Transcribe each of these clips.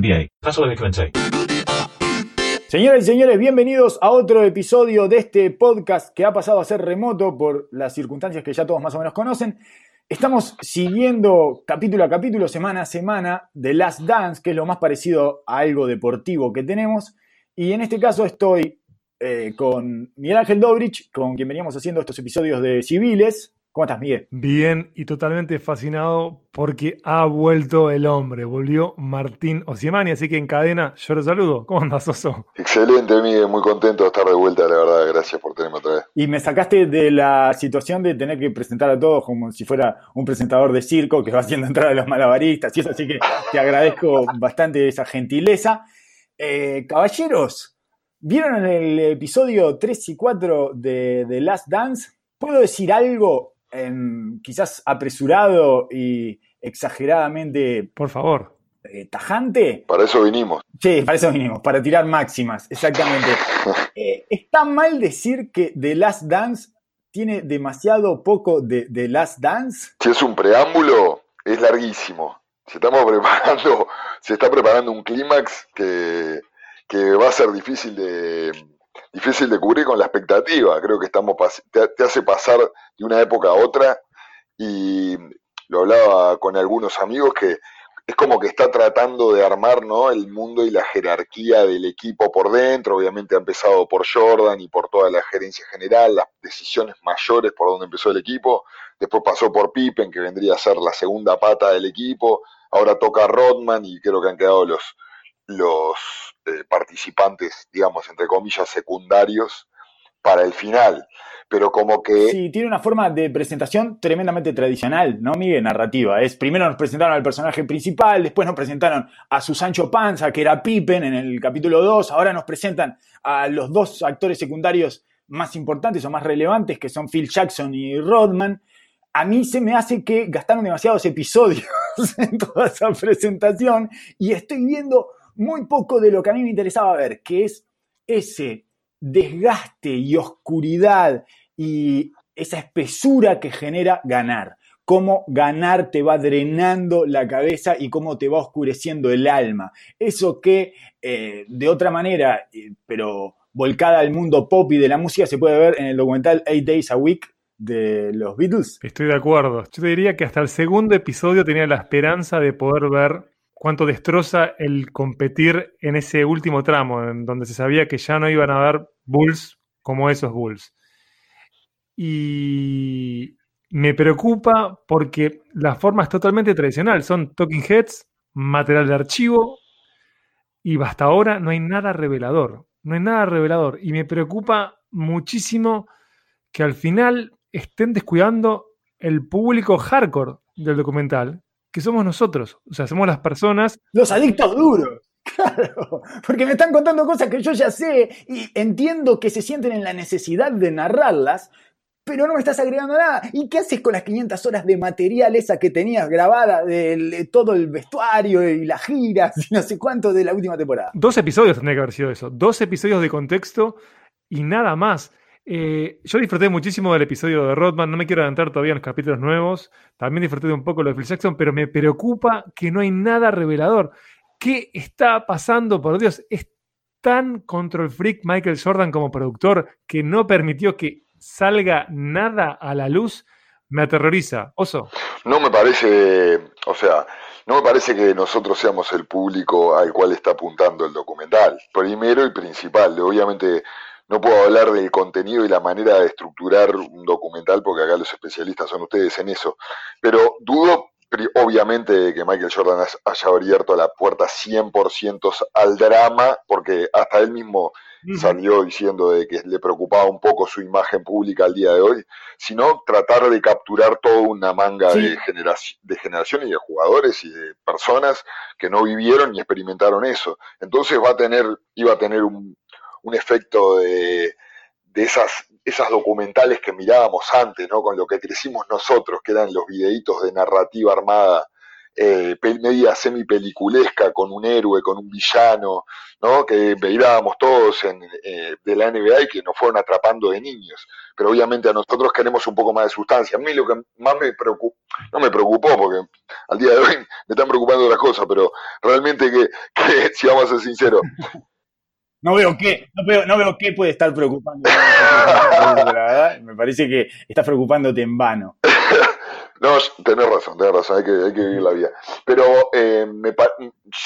NBA. Paso a comenté. Señoras y señores, bienvenidos a otro episodio de este podcast que ha pasado a ser remoto por las circunstancias que ya todos más o menos conocen. Estamos siguiendo capítulo a capítulo, semana a semana, The Last Dance, que es lo más parecido a algo deportivo que tenemos. Y en este caso estoy eh, con Miguel Ángel Dobrich, con quien veníamos haciendo estos episodios de civiles. ¿Cómo estás, Miguel? Bien y totalmente fascinado porque ha vuelto el hombre, volvió Martín Osiemani, así que en cadena yo lo saludo. ¿Cómo andas, Oso? Excelente, Miguel, muy contento de estar de vuelta, la verdad, gracias por tenerme otra vez. Y me sacaste de la situación de tener que presentar a todos como si fuera un presentador de circo que va haciendo entrar a los malabaristas y eso, así que te agradezco bastante esa gentileza. Eh, caballeros, ¿vieron el episodio 3 y 4 de The Last Dance? ¿Puedo decir algo quizás apresurado y exageradamente. Por favor. Eh, tajante. Para eso vinimos. Sí, para eso vinimos, para tirar máximas, exactamente. Eh, ¿Está mal decir que The Last Dance tiene demasiado poco de The Last Dance? Si es un preámbulo, es larguísimo. Se, estamos preparando, se está preparando un clímax que, que va a ser difícil de, difícil de cubrir con la expectativa. Creo que estamos te, hace pasar de una época a otra y lo hablaba con algunos amigos que es como que está tratando de armar ¿no? el mundo y la jerarquía del equipo por dentro. Obviamente ha empezado por Jordan y por toda la gerencia general, las decisiones mayores por donde empezó el equipo. Después pasó por Pippen, que vendría a ser la segunda pata del equipo. Ahora toca Rodman y creo que han quedado los, los eh, participantes, digamos, entre comillas, secundarios para el final. Pero como que... Sí, tiene una forma de presentación tremendamente tradicional, ¿no, Miguel? Narrativa. Es, primero nos presentaron al personaje principal, después nos presentaron a su Sancho Panza, que era Pippen en el capítulo 2, ahora nos presentan a los dos actores secundarios más importantes o más relevantes, que son Phil Jackson y Rodman. A mí se me hace que gastaron demasiados episodios en toda esa presentación y estoy viendo muy poco de lo que a mí me interesaba ver, que es ese desgaste y oscuridad y esa espesura que genera ganar. Cómo ganar te va drenando la cabeza y cómo te va oscureciendo el alma. Eso que eh, de otra manera, eh, pero volcada al mundo pop y de la música, se puede ver en el documental Eight Days a Week de los Beatles. Estoy de acuerdo. Yo te diría que hasta el segundo episodio tenía la esperanza de poder ver cuánto destroza el competir en ese último tramo, en donde se sabía que ya no iban a haber Bulls como esos Bulls. Y me preocupa porque la forma es totalmente tradicional. Son talking heads, material de archivo, y hasta ahora no hay nada revelador. No hay nada revelador. Y me preocupa muchísimo que al final estén descuidando el público hardcore del documental, que somos nosotros. O sea, somos las personas. Los adictos duros. Claro, porque me están contando cosas que yo ya sé y entiendo que se sienten en la necesidad de narrarlas, pero no me estás agregando nada. ¿Y qué haces con las 500 horas de material esa que tenías grabada de todo el vestuario y las giras y no sé cuánto de la última temporada? Dos episodios tendría que haber sido eso. Dos episodios de contexto y nada más. Eh, yo disfruté muchísimo del episodio de Rodman, no me quiero adelantar todavía en los capítulos nuevos, también disfruté de un poco lo de Phil Jackson, pero me preocupa que no hay nada revelador. ¿Qué está pasando? Por Dios, es tan control freak Michael Jordan como productor que no permitió que salga nada a la luz. Me aterroriza. Oso. No me parece, o sea, no me parece que nosotros seamos el público al cual está apuntando el documental. Primero y principal, obviamente no puedo hablar del contenido y la manera de estructurar un documental porque acá los especialistas son ustedes en eso, pero dudo obviamente de que Michael Jordan haya abierto la puerta 100% al drama porque hasta él mismo salió diciendo de que le preocupaba un poco su imagen pública al día de hoy, sino tratar de capturar toda una manga de, generación, de generaciones y de jugadores y de personas que no vivieron ni experimentaron eso. Entonces va a tener, iba a tener un, un efecto de, esas, esas documentales que mirábamos antes, ¿no? Con lo que crecimos nosotros, que eran los videitos de narrativa armada eh, media semi-peliculesca con un héroe, con un villano, ¿no? que veíamos todos en, eh, de la NBA y que nos fueron atrapando de niños. Pero obviamente a nosotros queremos un poco más de sustancia. A mí lo que más me preocupó, no me preocupó porque al día de hoy me están preocupando otras cosas, pero realmente que si vamos a ser sinceros, no veo qué, no veo, no veo qué puede estar preocupando. me parece que estás preocupándote en vano. No, tenés razón, tenés razón, hay que, hay que vivir la vida. Pero eh,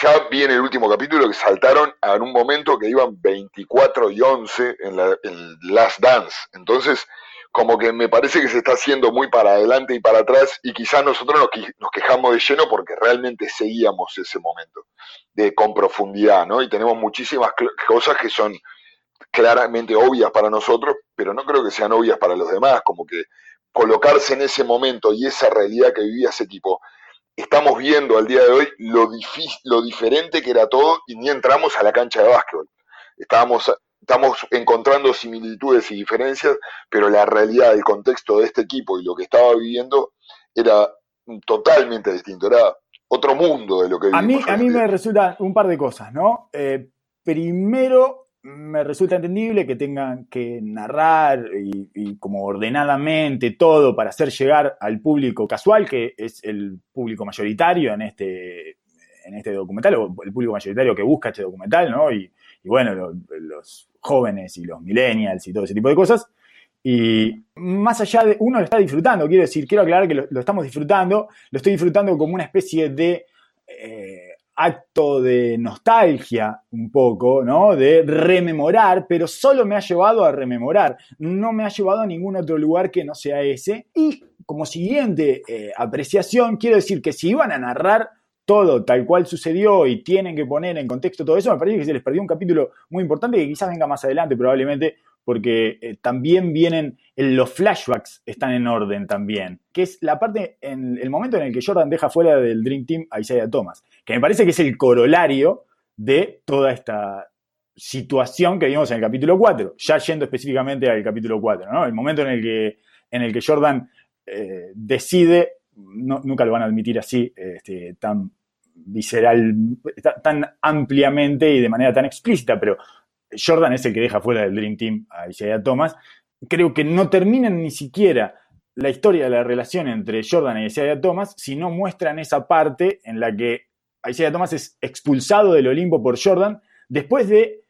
ya vi en el último capítulo que saltaron en un momento que iban 24 y 11 en, la, en Last Dance. Entonces, como que me parece que se está haciendo muy para adelante y para atrás y quizás nosotros nos, quejamos de lleno porque realmente seguíamos ese momento de con profundidad, ¿no? Y tenemos muchísimas cosas que son claramente obvias para nosotros, pero no creo que sean obvias para los demás, como que colocarse en ese momento y esa realidad que vivía ese tipo, estamos viendo al día de hoy lo, lo diferente que era todo y ni entramos a la cancha de básquetbol. Estábamos estamos encontrando similitudes y diferencias, pero la realidad, el contexto de este equipo y lo que estaba viviendo era totalmente distinto, era otro mundo de lo que A mí, a mí me resulta un par de cosas, ¿no? Eh, primero, me resulta entendible que tengan que narrar y, como ordenadamente todo para hacer llegar al público casual, que es el público mayoritario en este, en este documental, o el público mayoritario que busca este documental, ¿no? Y, y bueno, los jóvenes y los millennials y todo ese tipo de cosas. Y más allá de, uno lo está disfrutando, quiero decir, quiero aclarar que lo, estamos disfrutando, lo estoy disfrutando como una especie de eh, acto de nostalgia un poco, ¿no? De rememorar, pero solo me ha llevado a rememorar, no me ha llevado a ningún otro lugar que no sea ese. Y como siguiente eh, apreciación, quiero decir que si iban a narrar todo tal cual sucedió y tienen que poner en contexto todo eso, me parece que se les perdió un capítulo muy importante que quizás venga más adelante probablemente porque eh, también vienen, los flashbacks están en orden también, que es la parte, en el momento en el que Jordan deja fuera del Dream Team a Isaiah Thomas, que me parece que es el corolario de toda esta situación que vimos en el capítulo 4, ya yendo específicamente al capítulo 4, ¿no? El momento en el que, en el que Jordan eh, decide, nunca lo van a admitir así, este, tan visceral, tan ampliamente y de manera tan explícita, pero Jordan es el que deja fuera del Dream Team a Isaiah Thomas. Creo que no terminan ni siquiera la historia de la relación entre Jordan y Isaiah Thomas si no muestran esa parte en la que Isaiah Thomas es expulsado del Olimpo por Jordan después de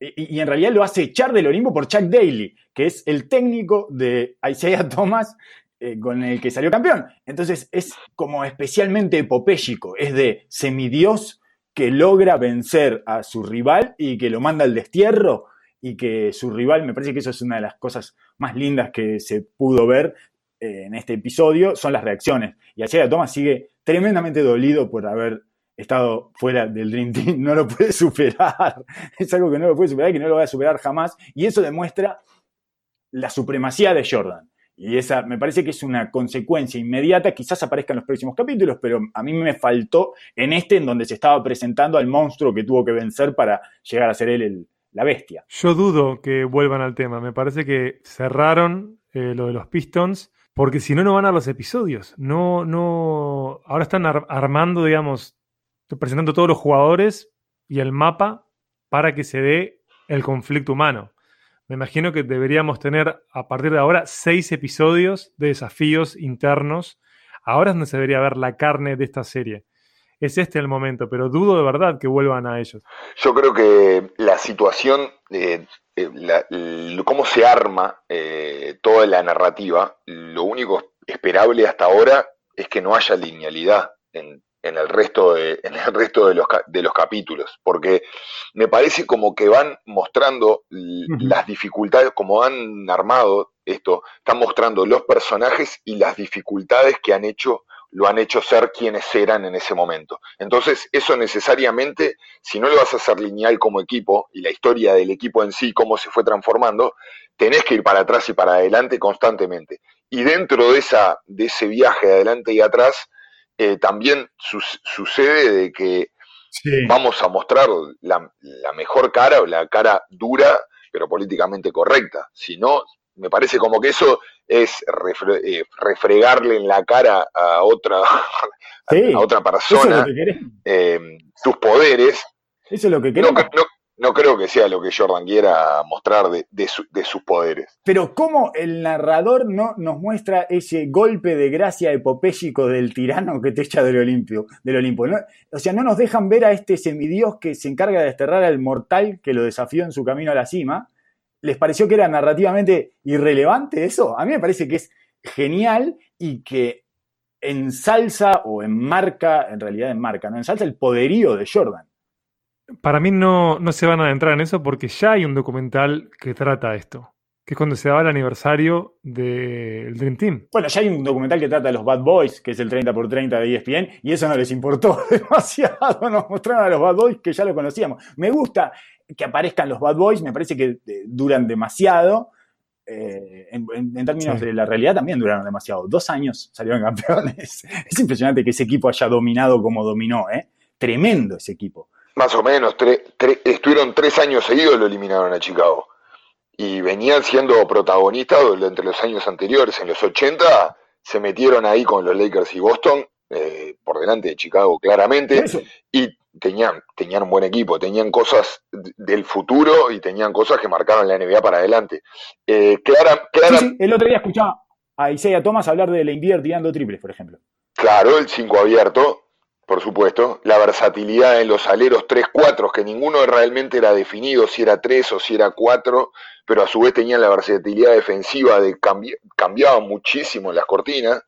y, en realidad lo hace echar del Olimpo por Chuck Daly, que es el técnico de Isaiah Thomas eh, con el que salió campeón. Entonces es como especialmente epopéyico, es de semidios que logra vencer a su rival y que lo manda al destierro y que su rival, me parece que eso es una de las cosas más lindas que se pudo ver eh, en este episodio, son las reacciones. Y de Thomas sigue tremendamente dolido por haber estado fuera del Dream Team, no lo puede superar. Es algo que no lo puede superar y que no lo va a superar jamás. Y eso demuestra la supremacía de Jordan. Y esa me parece que es una consecuencia inmediata, quizás aparezca en los próximos capítulos, pero a mí me faltó en este en donde se estaba presentando al monstruo que tuvo que vencer para llegar a ser él la bestia. Yo dudo que vuelvan al tema, me parece que cerraron eh, lo de los Pistons, porque si no, no van a los episodios. No, no, ahora están armando, digamos, presentando todos los jugadores y el mapa para que se dé el conflicto humano. Me imagino que deberíamos tener a partir de ahora seis episodios de desafíos internos. Ahora es donde se debería ver la carne de esta serie. Es este el momento, pero dudo de verdad que vuelvan a ellos. Yo creo que la situación, eh, eh, cómo se arma eh, toda la narrativa, lo único esperable hasta ahora es que no haya linealidad en, en el resto de, en el resto de los, de los capítulos, porque me parece como que van mostrando las dificultades, como han armado esto, están mostrando los personajes y las dificultades que han hecho, lo han hecho ser quienes eran en ese momento. Entonces, eso necesariamente, si no lo vas a hacer lineal como equipo, y la historia del equipo en sí, cómo se fue transformando, tenés que ir para atrás y para adelante constantemente. Y dentro de, esa, de ese viaje de adelante y atrás, eh, también sucede de que vamos a mostrar la, mejor cara o la cara dura, pero políticamente correcta. Si no, Me parece como que eso es eh, refregarle en la cara a otra, a otra persona eh, sus poderes. Eso es lo que queremos no creo que sea lo que Jordan quiera mostrar de, sus poderes. Pero ¿cómo el narrador no nos muestra ese golpe de gracia epopéyico del tirano que te echa del, Olimpio, del Olimpo? O sea, no nos dejan ver a este semidios que se encarga de desterrar al mortal que lo desafió en su camino a la cima. ¿Les pareció que era narrativamente irrelevante eso? A mí me parece que es genial y que ensalza o enmarca, en realidad enmarca, no ensalza el poderío de Jordan. Para mí no, no se van a adentrar en eso porque ya hay un documental que trata esto, que es cuando se va el aniversario del Dream Team. Bueno, ya hay un documental que trata de los Bad Boys, que es el 30x30 de ESPN, y eso no les importó demasiado. Nos mostraron a los Bad Boys que ya lo conocíamos. Me gusta que aparezcan los Bad Boys, me parece que eh, duran demasiado. Eh, en, términos de la realidad también duraron demasiado. Dos años salieron campeones. Es impresionante que ese equipo haya dominado como dominó, ¿eh? Tremendo ese equipo. Más o menos, estuvieron tres años seguidos lo eliminaron a Chicago. Y venían siendo protagonistas entre los años anteriores. En los 80 se metieron ahí con los Lakers y Boston, eh, por delante de Chicago claramente. Y tenían, tenían un buen equipo, tenían cosas del futuro y tenían cosas que marcaron la NBA para adelante. Eh, clara, el otro día escuchaba a Isaiah Thomas hablar de la tirando triples, por ejemplo. Claro, el 5 abierto, por supuesto, la versatilidad en los aleros 3-4, que ninguno realmente era definido si era 3 o si era 4, pero a su vez tenían la versatilidad defensiva de cambi cambiaban muchísimo las cortinas,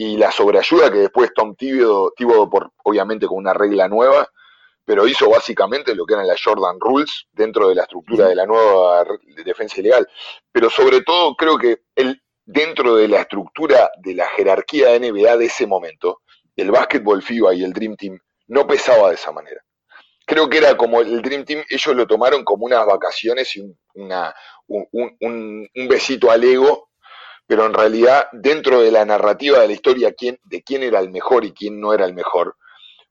y la sobreayuda que después Tom Thibodeau, por, obviamente con una regla nueva, pero hizo básicamente lo que eran las Jordan Rules dentro de la estructura de la nueva defensa ilegal. Pero sobre todo creo que el, dentro de la estructura de la jerarquía de NBA de ese momento, el básquetbol FIBA y el Dream Team no pesaba de esa manera. Creo que era como el Dream Team, ellos lo tomaron como unas vacaciones y un, un, besito al ego, pero en realidad dentro de la narrativa de la historia quién, de quién era el mejor y quién no era el mejor,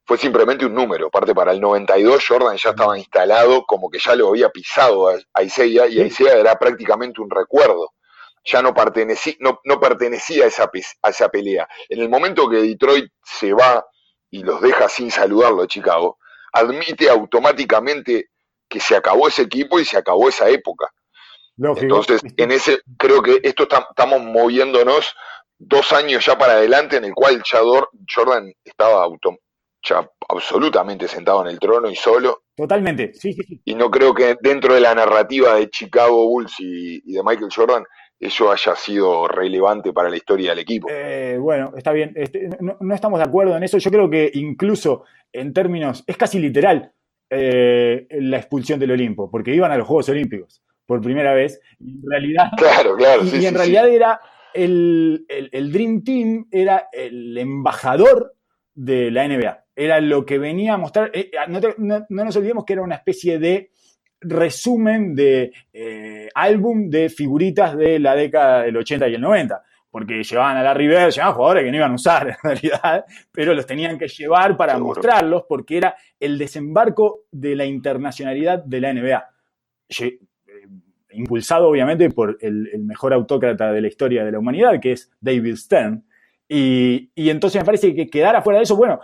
fue simplemente un número. Aparte, para el 92 Jordan ya estaba instalado como que ya lo había pisado a Isaiah y Isaiah era prácticamente un recuerdo ya no pertenecía, no, pertenecía a, esa, a esa pelea. En el momento que Detroit se va y los deja sin saludarlo a Chicago, admite automáticamente que se acabó ese equipo y se acabó esa época. Entonces, en ese, creo que esto estamos moviéndonos dos años ya para adelante en el cual Jordan estaba ya absolutamente sentado en el trono y solo. Totalmente, sí, Y no creo que dentro de la narrativa de Chicago Bulls y de Michael Jordan eso haya sido relevante para la historia del equipo. Eh, bueno, está bien. Este, no, estamos de acuerdo en eso. Yo creo que incluso en términos, es casi literal eh, la expulsión del Olimpo, porque iban a los Juegos Olímpicos por primera vez. Y en realidad, claro, claro. Y, en realidad era el, Dream Team, era el embajador de la NBA. Era lo que venía a mostrar. Eh, no nos olvidemos que era una especie de resumen de eh, álbum de figuritas de la década del 80 y el 90, porque llevaban a la River, llevaban jugadores que no iban a usar en realidad, pero los tenían que llevar para mostrarlos porque era el desembarco de la internacionalidad de la NBA. Eh, impulsado obviamente por el, mejor autócrata de la historia de la humanidad, que es David Stern. Y, y entonces me parece que quedar afuera de eso, bueno,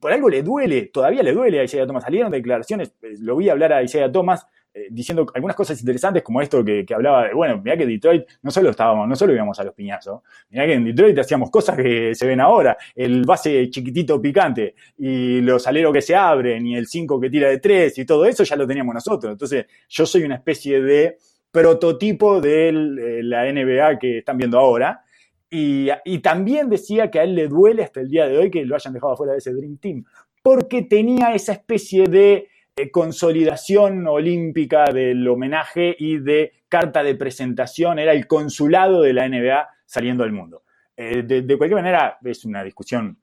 por algo le duele, todavía le duele a Isaiah Thomas. Salieron declaraciones, eh, lo vi hablar a Isaiah Thomas eh, diciendo algunas cosas interesantes como esto que, hablaba de, bueno, mira que Detroit no solo estábamos, no solo íbamos a los piñazos, mira que en Detroit hacíamos cosas que se ven ahora, el base chiquitito picante y los aleros que se abren y el 5 que tira de 3 y todo eso ya lo teníamos nosotros. Entonces yo soy una especie de prototipo de eh, la NBA que están viendo ahora y, también decía que a él le duele hasta el día de hoy que lo hayan dejado fuera de ese Dream Team, porque tenía esa especie de eh, consolidación olímpica del homenaje y de carta de presentación, era el consulado de la NBA saliendo al mundo. Eh, de, cualquier manera, es una discusión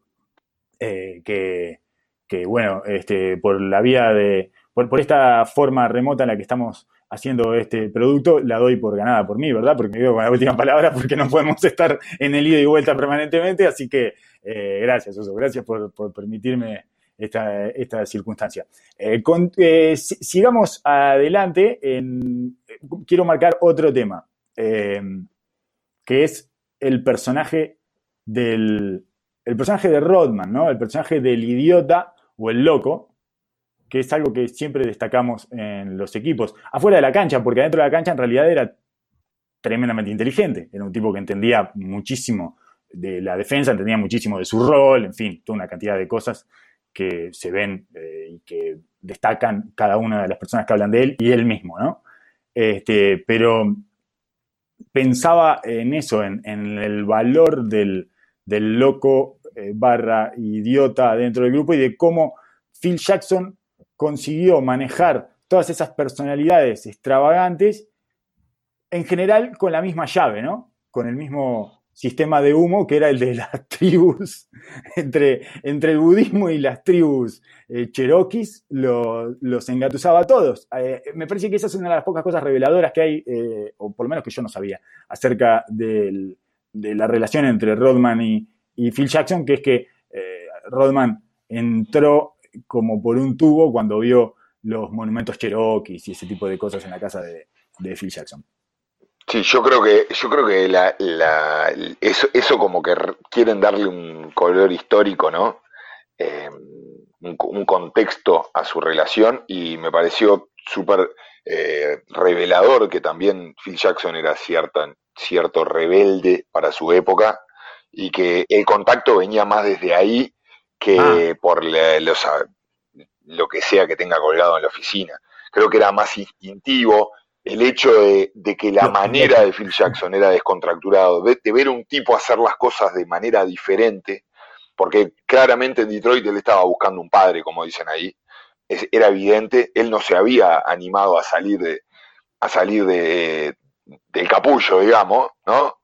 eh, que, bueno, este, por la vía de, por esta forma remota en la que estamos haciendo este producto, la doy por ganada por mí, ¿verdad? Porque me quedo con la última palabra porque no podemos estar en el ida y vuelta permanentemente, así que eh, gracias, Oso, gracias por, permitirme esta, esta circunstancia. Eh, eh, sigamos adelante, quiero marcar otro tema. que es el personaje del. El personaje de Rodman, ¿no? El personaje del idiota o el loco, que es algo que siempre destacamos en los equipos. Afuera de la cancha, porque adentro de la cancha en realidad era tremendamente inteligente. Era un tipo que entendía muchísimo de la defensa, entendía muchísimo de su rol, en fin, toda una cantidad de cosas que se ven eh, y que destacan cada una de las personas que hablan de él y él mismo, ¿no? Este, pero pensaba en eso, en, el valor del, loco eh, barra idiota dentro del grupo y de cómo Phil Jackson consiguió manejar todas esas personalidades extravagantes, en general con la misma llave, ¿no? Con el mismo sistema de humo que era el de las tribus, entre, entre el budismo y las tribus eh, cherokees, los engatusaba a todos. Eh, me parece que esa es una de las pocas cosas reveladoras que hay, eh, o por lo menos que yo no sabía, acerca de la relación entre Rodman y, Phil Jackson, que es que Rodman entró como por un tubo cuando vio los monumentos cherokees y ese tipo de cosas en la casa de Phil Jackson. Sí, yo creo que, yo creo que la, la, eso, eso como que quieren darle un color histórico, ¿no? Eh, un, contexto a su relación y me pareció súper eh, revelador que también Phil Jackson era cierta, cierto rebelde para su época y que el contacto venía más desde ahí que ah. por los, lo que sea que tenga colgado en la oficina. Creo que era más instintivo, el hecho de, que la manera de Phil Jackson era descontracturado, de, ver un tipo hacer las cosas de manera diferente, porque claramente en Detroit él estaba buscando un padre, como dicen ahí, era evidente, él no se había animado a salir de, a salir de, del capullo, digamos, ¿no?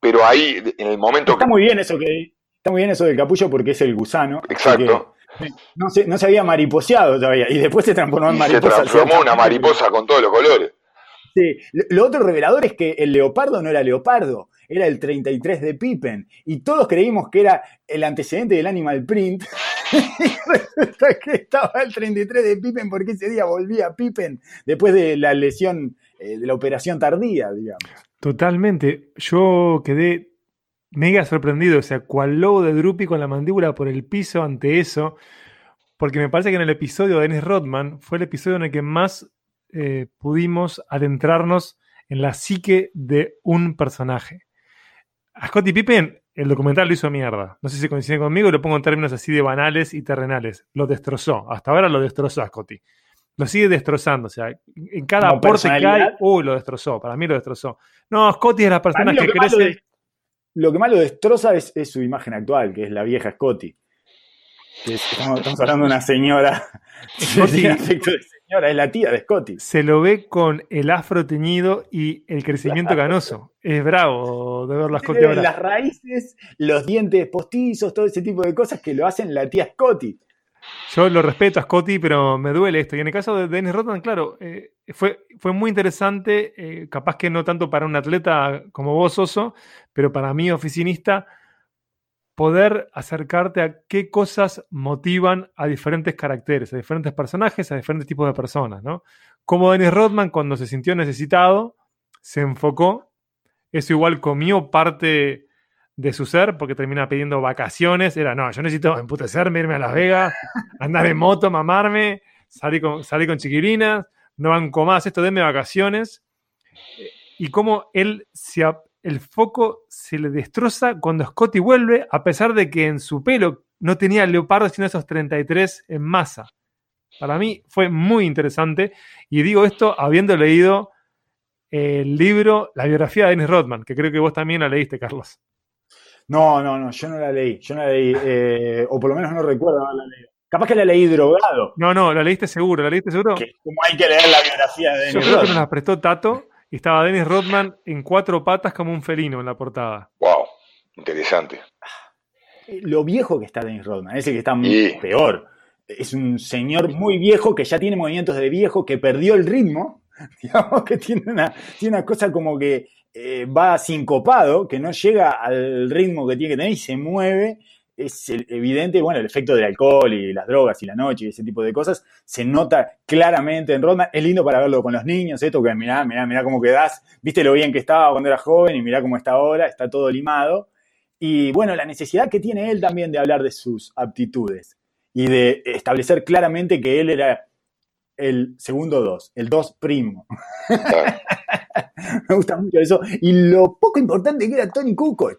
Pero ahí, en el momento está muy bien eso que está muy bien eso del capullo porque es el gusano. Exacto. No se, no se había mariposeado todavía y después se transformó en mariposa. Se transformó una mariposa con todos los colores. Sí. Lo otro revelador es que el leopardo no era leopardo, era el 33 de Pippen. Y todos creímos que era el antecedente del Animal Print. y resulta que estaba el 33 de Pippen porque ese día volvía Pippen después de la lesión, eh, de la operación tardía, digamos. Totalmente. Yo quedé mega sorprendido, o sea, cual lobo de Drupi con la mandíbula por el piso ante eso, porque me parece que en el episodio de Dennis Rodman fue el episodio en el que más eh, pudimos adentrarnos en la psique de un personaje. A Scottie Pippen el documental lo hizo mierda. No sé si coinciden conmigo, lo pongo en términos así de banales y terrenales. Lo destrozó. Hasta ahora lo destrozó a Scottie. Lo sigue destrozando. O sea, en cada aporte que hay, uy, lo destrozó. Para mí lo destrozó. No, Scottie es la persona que, crece lo que más lo destroza es, su imagen actual, que es la vieja Scotty. Estamos, hablando de una señora. señora, es la tía de Scotty. Se lo ve con el afro teñido y el crecimiento canoso. Es bravo de ver las Scotty ahora. Las raíces, los dientes postizos, todo ese tipo de cosas que lo hacen la tía Scotty. Yo lo respeto a Scotty, pero me duele esto. Y en el caso de Dennis Rodman, claro, eh, fue, fue muy interesante, eh, capaz que no tanto para un atleta como vos, Oso, pero para mí, oficinista, poder acercarte a qué cosas motivan a diferentes caracteres, a diferentes personajes, a diferentes tipos de personas, ¿no? Como Dennis Rodman, cuando se sintió necesitado, se enfocó, eso igual comió parte de su ser porque termina pidiendo vacaciones. Era, no, yo necesito emputecerme, irme a Las Vegas, andar en moto, mamarme, salir con, salir con chiquilinas, no banco más esto, denme vacaciones. Y cómo él se, el foco se le destroza cuando Scotty vuelve, a pesar de que en su pelo no tenía leopardo, sino esos 33 en masa. Para mí fue muy interesante y digo esto habiendo leído el libro, la biografía de Dennis Rodman, que creo que vos también la leíste, Carlos. No, no, no, yo no la leí, yo no la leí, eh, o por lo menos no recuerdo haberla leído. Capaz que la leí drogado. No, no, la leíste seguro, la leíste seguro. como hay que leer la biografía de Dennis Yo creo que nos la prestó Tato y estaba Dennis Rodman en cuatro patas como un felino en la portada. Wow, interesante. Lo viejo que está Dennis Rodman, ese que está peor. Es un señor muy viejo que ya tiene movimientos de viejo, que perdió el ritmo, digamos que tiene una, tiene una cosa como que eh, va sincopado, que no llega al ritmo que tiene que tener y se mueve es evidente, bueno, el efecto del alcohol y las drogas y la noche y ese tipo de cosas se nota claramente en Rodman. Es lindo para verlo con los niños, esto que mirá, mirá, mirá cómo quedás, viste lo bien que estaba cuando era joven y mirá cómo está ahora, está todo limado. Y bueno, la necesidad que tiene él también de hablar de sus aptitudes y de establecer claramente que él era el segundo dos, el dos primo. Me gusta mucho eso. Y lo poco importante que era Tony Kukoc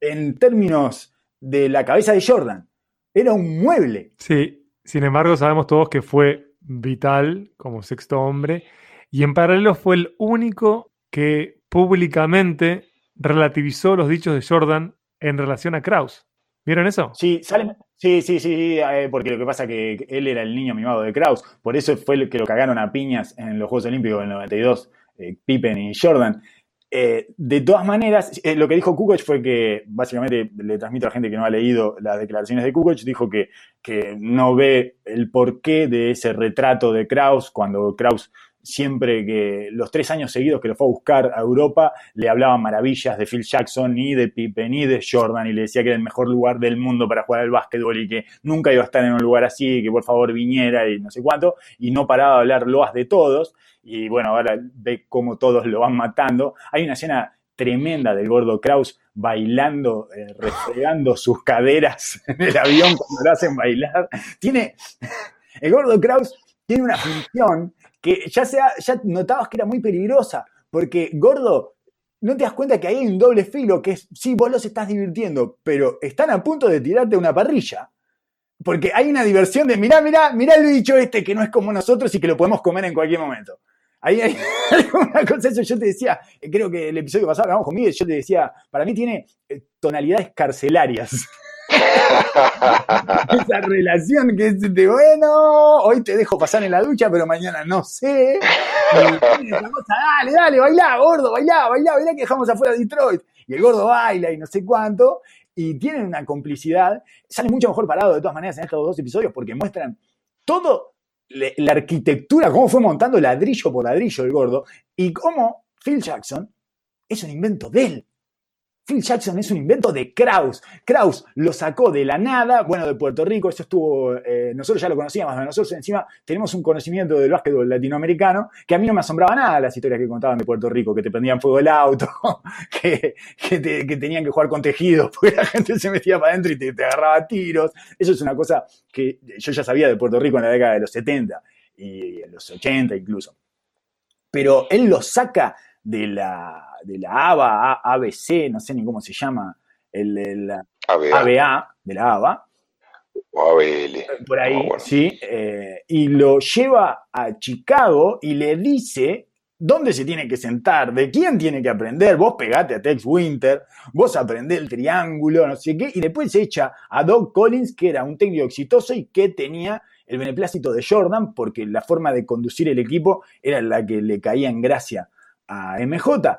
en términos de la cabeza de Jordan. Era un mueble. Sí, sin embargo sabemos todos que fue vital como sexto hombre y en paralelo fue el único que públicamente relativizó los dichos de Jordan en relación a Kraus. ¿Vieron eso? Sí, sí, sí, sí, eh, porque lo que pasa es que él era el niño mimado de Kraus, por eso fue el que lo cagaron a piñas en los Juegos Olímpicos del 92, eh, Pippen y Jordan. Eh, de todas maneras, lo que dijo Kukoc fue que, básicamente, le transmito a la gente que no ha leído las declaraciones de Kukoc, dijo que, que no ve el porqué de ese retrato de Kraus cuando Kraus siempre que los tres años seguidos que lo fue a buscar a Europa, le hablaban maravillas de Phil Jackson, ni de Pippen, ni de Jordan, y le decía que era el mejor lugar del mundo para jugar al básquetbol y que nunca iba a estar en un lugar así, que por favor viniera y no sé cuánto, y no paraba de hablar loas de todos, y bueno, ahora ve cómo todos lo van matando. Hay una escena tremenda del gordo Kraus bailando, eh, refregando sus caderas en el avión cuando lo hacen bailar. Tiene, el gordo Kraus tiene una función que ya, sea, ya notabas que era muy peligrosa, porque gordo, no te das cuenta que ahí hay un doble filo, que es, sí, vos los estás divirtiendo, pero están a punto de tirarte una parrilla. Porque hay una diversión de, mirá, mirá, mirá el bicho este que no es como nosotros y que lo podemos comer en cualquier momento. Ahí hay, una cosa, yo te decía, creo que el episodio pasado hablamos y yo te decía, para mí tiene eh, tonalidades carcelarias. Esa relación que es de, bueno, hoy te dejo pasar en la ducha, pero mañana no sé. dale, dale, bailá, gordo, bailá, bailá, bailá que dejamos afuera Detroit. Y el gordo baila y no sé cuánto. Y tienen una complicidad. Sale mucho mejor parado de todas maneras en estos dos episodios porque muestran todo la arquitectura, cómo fue montando ladrillo por ladrillo el gordo y cómo Phil Jackson es un invento de él. Phil Jackson es un invento de Kraus. Kraus lo sacó de la nada, bueno, de Puerto Rico, eso estuvo, eh, nosotros ya lo conocíamos, nosotros encima tenemos un conocimiento del básquetbol latinoamericano que a mí no me asombraba nada las historias que contaban de Puerto Rico, que te prendían fuego el auto, que, tenían que jugar con tejidos, porque la gente se metía para adentro y te, te agarraba tiros. Eso es una cosa que yo ya sabía de Puerto Rico en la década de los 70 y en los 80 incluso. Pero él lo saca de la, de la ABA, ABC, no sé ni cómo se llama, el, ABA. de la ABA. O ABL. Por ahí, sí. Eh, y lo lleva a Chicago y le dice dónde se tiene que sentar, de quién tiene que aprender. Vos pegate a Tex Winter, vos aprendés el triángulo, no sé qué. Y después se echa a Doug Collins, que era un técnico exitoso y que tenía el beneplácito de Jordan, porque la forma de conducir el equipo era la que le caía en gracia a MJ.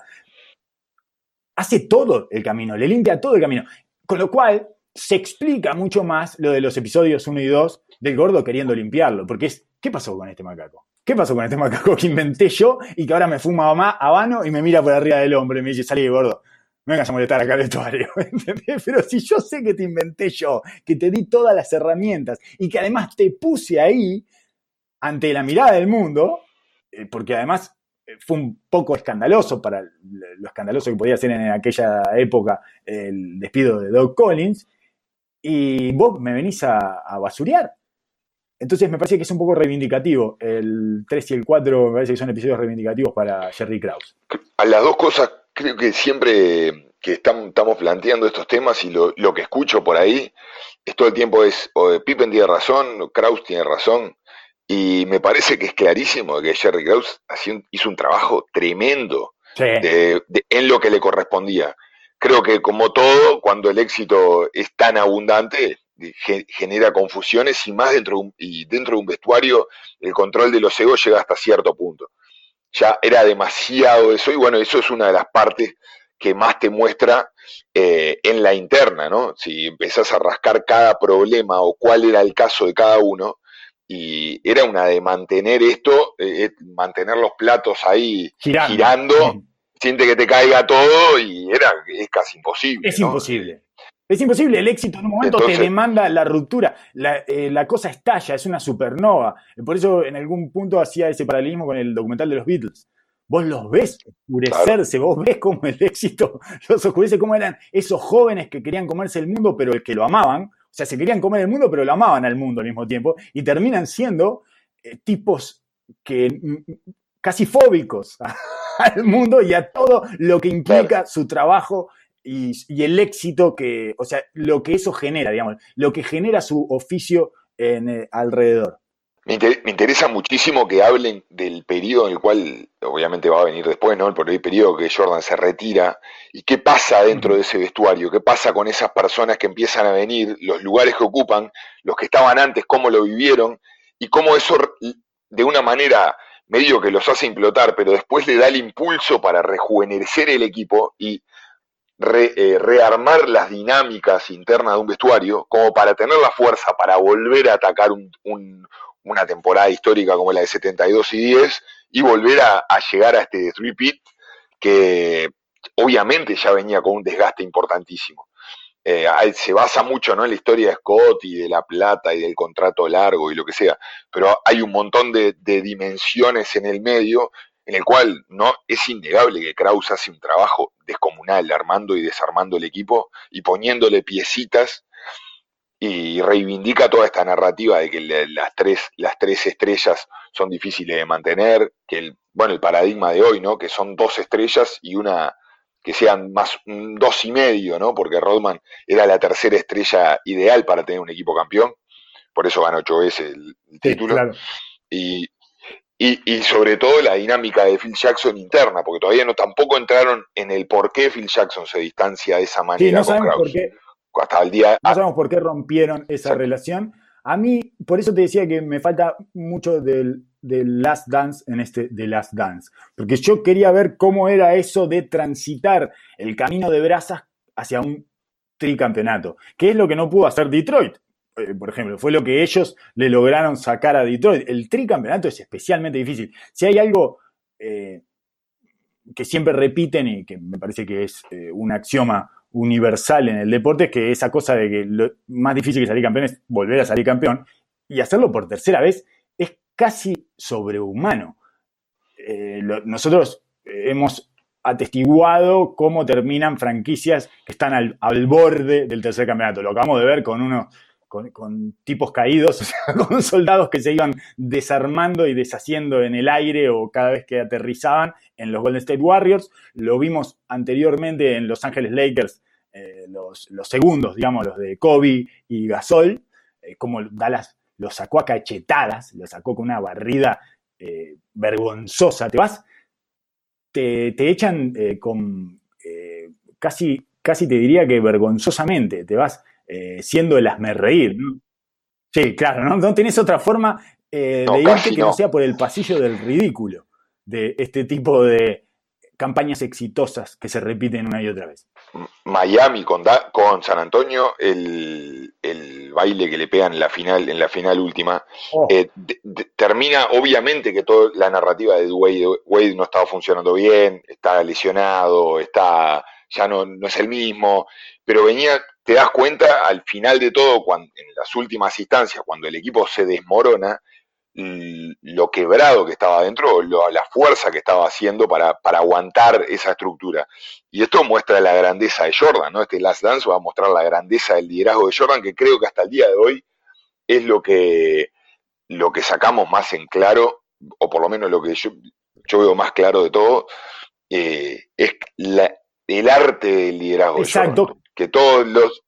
Hace todo el camino, le limpia todo el camino. Con lo cual se explica mucho más lo de los episodios 1 y 2 del gordo queriendo limpiarlo. Porque es, ¿qué pasó con este macaco? ¿Qué pasó con este macaco que inventé yo y que ahora me fuma más habano y me mira por arriba del hombro y me dice, salí gordo? No vengas a molestar acá el vestuario, Pero si yo sé que te inventé yo, que te di todas las herramientas y que además te puse ahí ante la mirada del mundo, eh, porque además fue un poco escandaloso para lo escandaloso que podía ser en aquella época el despido de Doug Collins, y vos me venís a, basurear. Entonces me parece que es un poco reivindicativo. El 3 y el 4 me parece que son episodios reivindicativos para Jerry Krause. A las dos cosas creo que siempre que estamos planteando estos temas y lo, que escucho por ahí es todo el tiempo es Pippen tiene razón, Krause tiene razón, y me parece que es clarísimo que Jerry Krause hizo un trabajo tremendo en lo que le correspondía. Creo que como todo, cuando el éxito es tan abundante, genera confusiones y más dentro de, un, y dentro de un vestuario el control de los egos llega hasta cierto punto. Ya era demasiado eso y bueno, eso es una de las partes que más te muestra eh, en la interna, ¿no? Si empezás a rascar cada problema o cuál era el caso de cada uno, y era una de mantener esto, eh, eh, mantener los platos ahí girando, siente que te caiga todo y era es casi imposible. Es imposible. Es imposible, el éxito en un momento te demanda la ruptura, eh, la, cosa estalla, es una supernova. Por eso en algún punto hacía ese paralelismo con el documental de los Beatles. Vos los ves oscurecerse, vos ves cómo el éxito los oscurece, cómo eran esos jóvenes que querían comerse el mundo, pero el que lo amaban, o sea, se querían comer el mundo, pero lo amaban al mundo al mismo tiempo, y terminan siendo eh, tipos que mm, mm, casi fóbicos al mundo y a todo lo que implica su trabajo y, el éxito que, o sea, lo que eso genera, digamos, lo que genera su oficio en, eh, alrededor. Me, interesa muchísimo que hablen del periodo en el cual, obviamente va a venir después, ¿no? Por el periodo que Jordan se retira y qué pasa dentro de ese vestuario, qué pasa con esas personas que empiezan a venir, los lugares que ocupan, los que estaban antes, cómo lo vivieron y cómo eso de una manera medio que los hace implotar, pero después le da el impulso para rejuvenecer el equipo y eh, rearmar las dinámicas internas de un vestuario como para tener la fuerza para volver a atacar una temporada histórica como la de 72 y 10 y volver a, llegar a este repeat que obviamente ya venía con un desgaste importantísimo. Eh, se basa mucho ¿no? en la historia de Scott y de la plata y del contrato largo y lo que sea, pero hay un montón de dimensiones en el medio en el cual no es innegable que Kraus hace un trabajo descomunal armando y desarmando el equipo y poniéndole piecitas y reivindica toda esta narrativa de que las tres, las tres estrellas son difíciles de mantener, que el, bueno, el paradigma de hoy, ¿no? Que son dos estrellas y una que sean más dos y medio, ¿no? Porque Rodman era la tercera estrella ideal para tener un equipo campeón, por eso ganó ocho veces el, título. Y, y, sobre todo la dinámica de Phil Jackson interna, porque todavía no tampoco entraron en el por qué Phil Jackson se distancia de esa manera. Sí, no sabemos por qué. Hasta el día. No sabemos por qué rompieron esa relación. A mí, por eso te decía que me falta mucho del, Last Dance en este The Last Dance. Porque yo quería ver cómo era eso de transitar el camino de brasas hacia un tricampeonato. Que es lo que no pudo hacer Detroit. Eh, por ejemplo, fue lo que ellos le lograron sacar a Detroit. El tricampeonato es especialmente difícil. Si hay algo eh, que siempre repiten y que me parece que es eh, un axioma universal en el deporte, que esa cosa de que lo más difícil que salir campeón es volver a salir campeón y hacerlo por tercera vez es casi sobrehumano. nosotros hemos atestiguado cómo terminan franquicias que están al, al, borde del tercer campeonato. Lo acabamos de ver con uno con, tipos caídos, o sea, con soldados que se iban desarmando y deshaciendo en el aire o cada vez que aterrizaban en los Golden State Warriors. Lo vimos anteriormente en Los Ángeles Lakers, eh, los, segundos, digamos, los de Kobe y Gasol, eh, como Dallas lo sacó a cachetadas, lo sacó con una barrida eh, vergonzosa. Te vas, te, te echan con casi, casi te diría que vergonzosamente, te vas eh, siendo el asme reír. Sí, claro, ¿no? No tenés otra forma eh, de irte que no. sea por el pasillo del ridículo de este tipo de campañas exitosas que se repiten una y otra vez. Miami con, con San Antonio, el, baile que le pegan en la final, en la final última, oh. eh, termina obviamente que toda la narrativa de Wade, Wade no estaba funcionando bien, está lesionado, está ya no, no es el mismo, pero venía te das cuenta al final de todo, cuando, en las últimas instancias, cuando el equipo se desmorona, lo quebrado que estaba dentro, la fuerza que estaba haciendo para, para, aguantar esa estructura. Y esto muestra la grandeza de Jordan, ¿no? Este Last Dance va a mostrar la grandeza del liderazgo de Jordan, que creo que hasta el día de hoy es lo que, lo que sacamos más en claro, o por lo menos lo que yo, yo veo más claro de todo, eh, es el arte del liderazgo. Exacto que todos los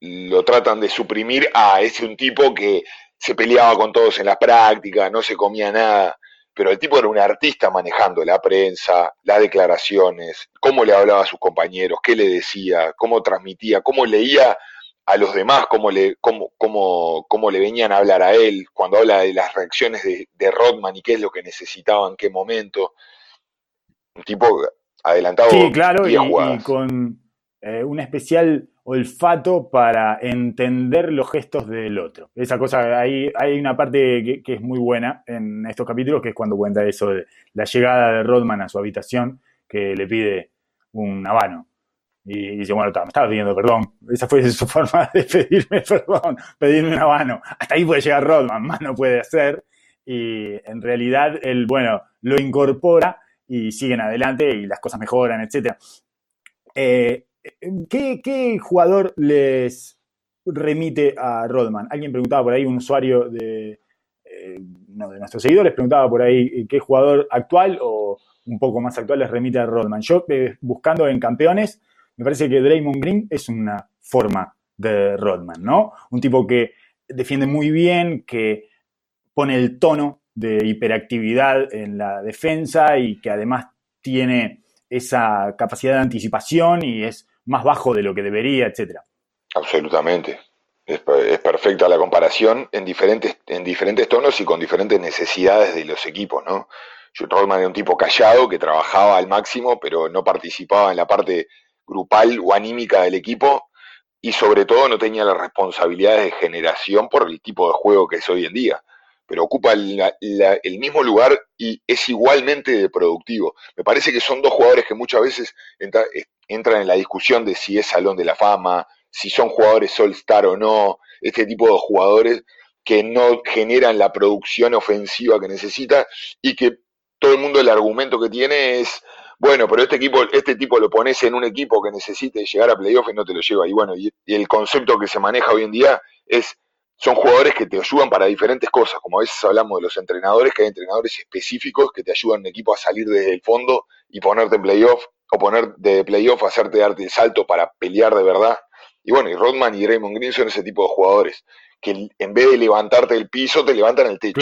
lo tratan de suprimir, ah, es un tipo que se peleaba con todos en la práctica, no se comía nada, pero el tipo era un artista manejando la prensa, las declaraciones, cómo le hablaba a sus compañeros, qué le decía, cómo transmitía, cómo leía a los demás, cómo le, cómo, cómo, cómo le venían a hablar a él, cuando habla de las reacciones de, de Rodman y qué es lo que necesitaba en qué momento. Un tipo adelantado. Sí, claro, y, con eh, un especial olfato para entender los gestos del otro. Esa cosa, hay, hay una parte que, es muy buena en estos capítulos, que es cuando cuenta eso de la llegada de Rodman a su habitación, que le pide un habano. Y dice, bueno, me estaba pidiendo perdón. Esa fue su forma de pedirme perdón, pedirme una mano. Hasta ahí puede llegar Rodman, más no puede hacer. Y en realidad él, bueno, lo incorpora y siguen adelante y las cosas mejoran, etc. ¿qué, ¿Qué jugador les remite a Rodman? Alguien preguntaba por ahí, un usuario de, eh, uno de nuestros seguidores preguntaba por ahí qué jugador actual o un poco más actual les remite a Rodman. Yo, eh, buscando en campeones, me parece que Draymond Green es una forma de Rodman, ¿no? Un tipo que defiende muy bien, que pone el tono de hiperactividad en la defensa y que además tiene esa capacidad de anticipación y es más bajo de lo que debería, etcétera. Absolutamente. Es, perfecta la comparación en diferentes, en diferentes tonos y con diferentes necesidades de los equipos, ¿no? Rodman era un tipo callado que trabajaba al máximo, pero no participaba en la parte grupal o anímica del equipo y sobre todo no tenía las responsabilidades de generación por el tipo de juego que es hoy en día, pero ocupa el, mismo lugar y es igualmente productivo. Me parece que son dos jugadores que muchas veces entran en la discusión de si es Salón de la Fama, si son jugadores All Star o no, este tipo de jugadores que no generan la producción ofensiva que necesita y que todo el mundo el argumento que tiene es bueno, pero este equipo, este tipo lo pones en un equipo que necesite llegar a playoff y no te lo lleva. Y bueno, y, el concepto que se maneja hoy en día es, son jugadores que te ayudan para diferentes cosas, como a veces hablamos de los entrenadores, que hay entrenadores específicos que te ayudan a un equipo a salir desde el fondo y ponerte en playoff, o poner de playoff, hacerte darte el salto para pelear de verdad. Y bueno, y Rodman y Raymond Green son ese tipo de jugadores que en vez de levantarte el piso, te levantan el techo.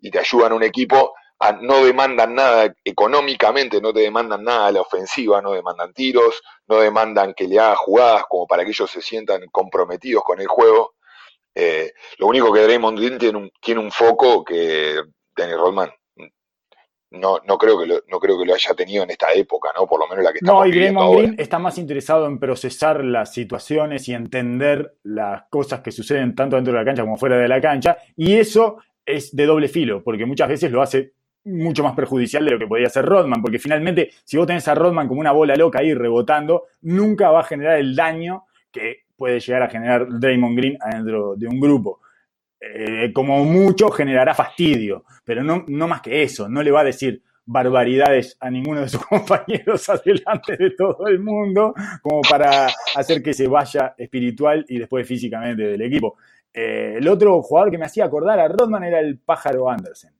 Y te ayudan a un equipo no demandan nada económicamente, no te demandan nada a la ofensiva, no demandan tiros, no demandan que le hagas jugadas como para que ellos se sientan comprometidos con el juego. Eh, lo único que Draymond Green tiene un, tiene un foco que Danny Rodman no, no, creo que lo, no creo que lo haya tenido en esta época, ¿no? Por lo menos la que estamos No, y Draymond Green está más interesado en procesar las situaciones y entender las cosas que suceden tanto dentro de la cancha como fuera de la cancha, y eso es de doble filo, porque muchas veces lo hace mucho más perjudicial de lo que podía hacer Rodman, porque finalmente, si vos tenés a Rodman como una bola loca ahí rebotando, nunca va a generar el daño que puede llegar a generar Draymond Green adentro de un grupo. Eh, como mucho generará fastidio, pero no, no más que eso, no le va a decir barbaridades a ninguno de sus compañeros adelante de todo el mundo, como para hacer que se vaya espiritual y después físicamente del equipo. Eh, el otro jugador que me hacía acordar a Rodman era el pájaro Anderson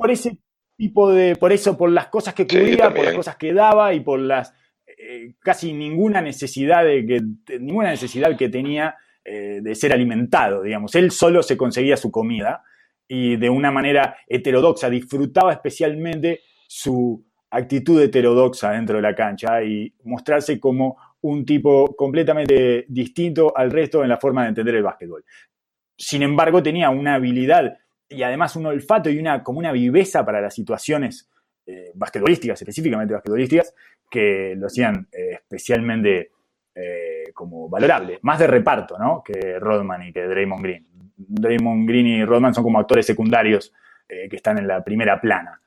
por ese tipo de, por eso, por las cosas que cubría, por las cosas que daba y por las eh, casi ninguna necesidad de que, ninguna necesidad que tenía eh, de ser alimentado, digamos. Él solo se conseguía su comida y de una manera heterodoxa, disfrutaba especialmente su actitud heterodoxa dentro de la cancha y mostrarse como un tipo completamente distinto al resto en la forma de entender el básquetbol. Sin embargo, tenía una habilidad y además un olfato y una, como una viveza para las situaciones eh, basquetbolísticas, específicamente basquetbolísticas, que lo hacían eh, especialmente eh, como valorable. Más de reparto, ¿no? Que Rodman y que Draymond Green. Draymond Green y Rodman son como actores secundarios que están en la primera plana.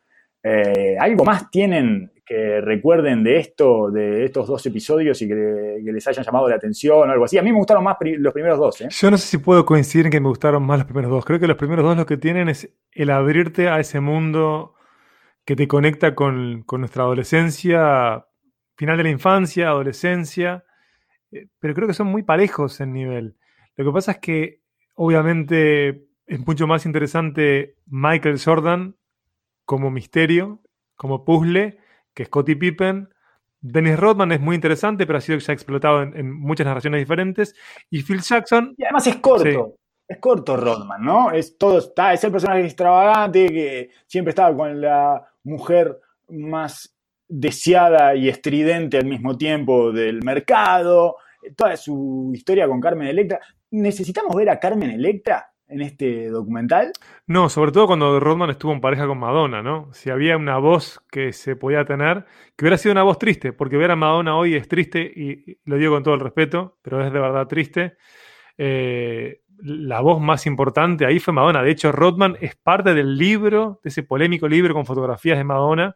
¿Algo más tienen que recuerden de esto, de estos dos episodios y que, les hayan llamado la atención o algo así. A mí me gustaron más los primeros dos. ¿eh? Yo no sé si puedo coincidir en que me gustaron más los primeros dos. Creo que los primeros dos lo que tienen es el abrirte a ese mundo que te conecta con, nuestra adolescencia, final de la infancia, adolescencia, eh, pero creo que son muy parejos en nivel. Lo que pasa es que obviamente es mucho más interesante Michael Jordan como misterio, como puzzle, que Scottie Pippen. Dennis Rodman es muy interesante, pero ha sido ya explotado en, muchas narraciones diferentes. Y Phil Jackson. Y además es corto. Es corto Rodman, ¿no? Es todo está, es el personaje extravagante que siempre estaba con la mujer más deseada y estridente al mismo tiempo del mercado. Toda su historia con Carmen Electra. ¿Necesitamos ver a Carmen Electra? en este documental? No, sobre todo cuando Rodman estuvo en pareja con Madonna, ¿no? Si había una voz que se podía tener, que hubiera sido una voz triste, porque ver a Madonna hoy es triste, y, lo digo con todo el respeto, pero es de verdad triste. Eh, la voz más importante ahí fue Madonna. De hecho, Rodman es parte del libro, de ese polémico libro con fotografías de Madonna,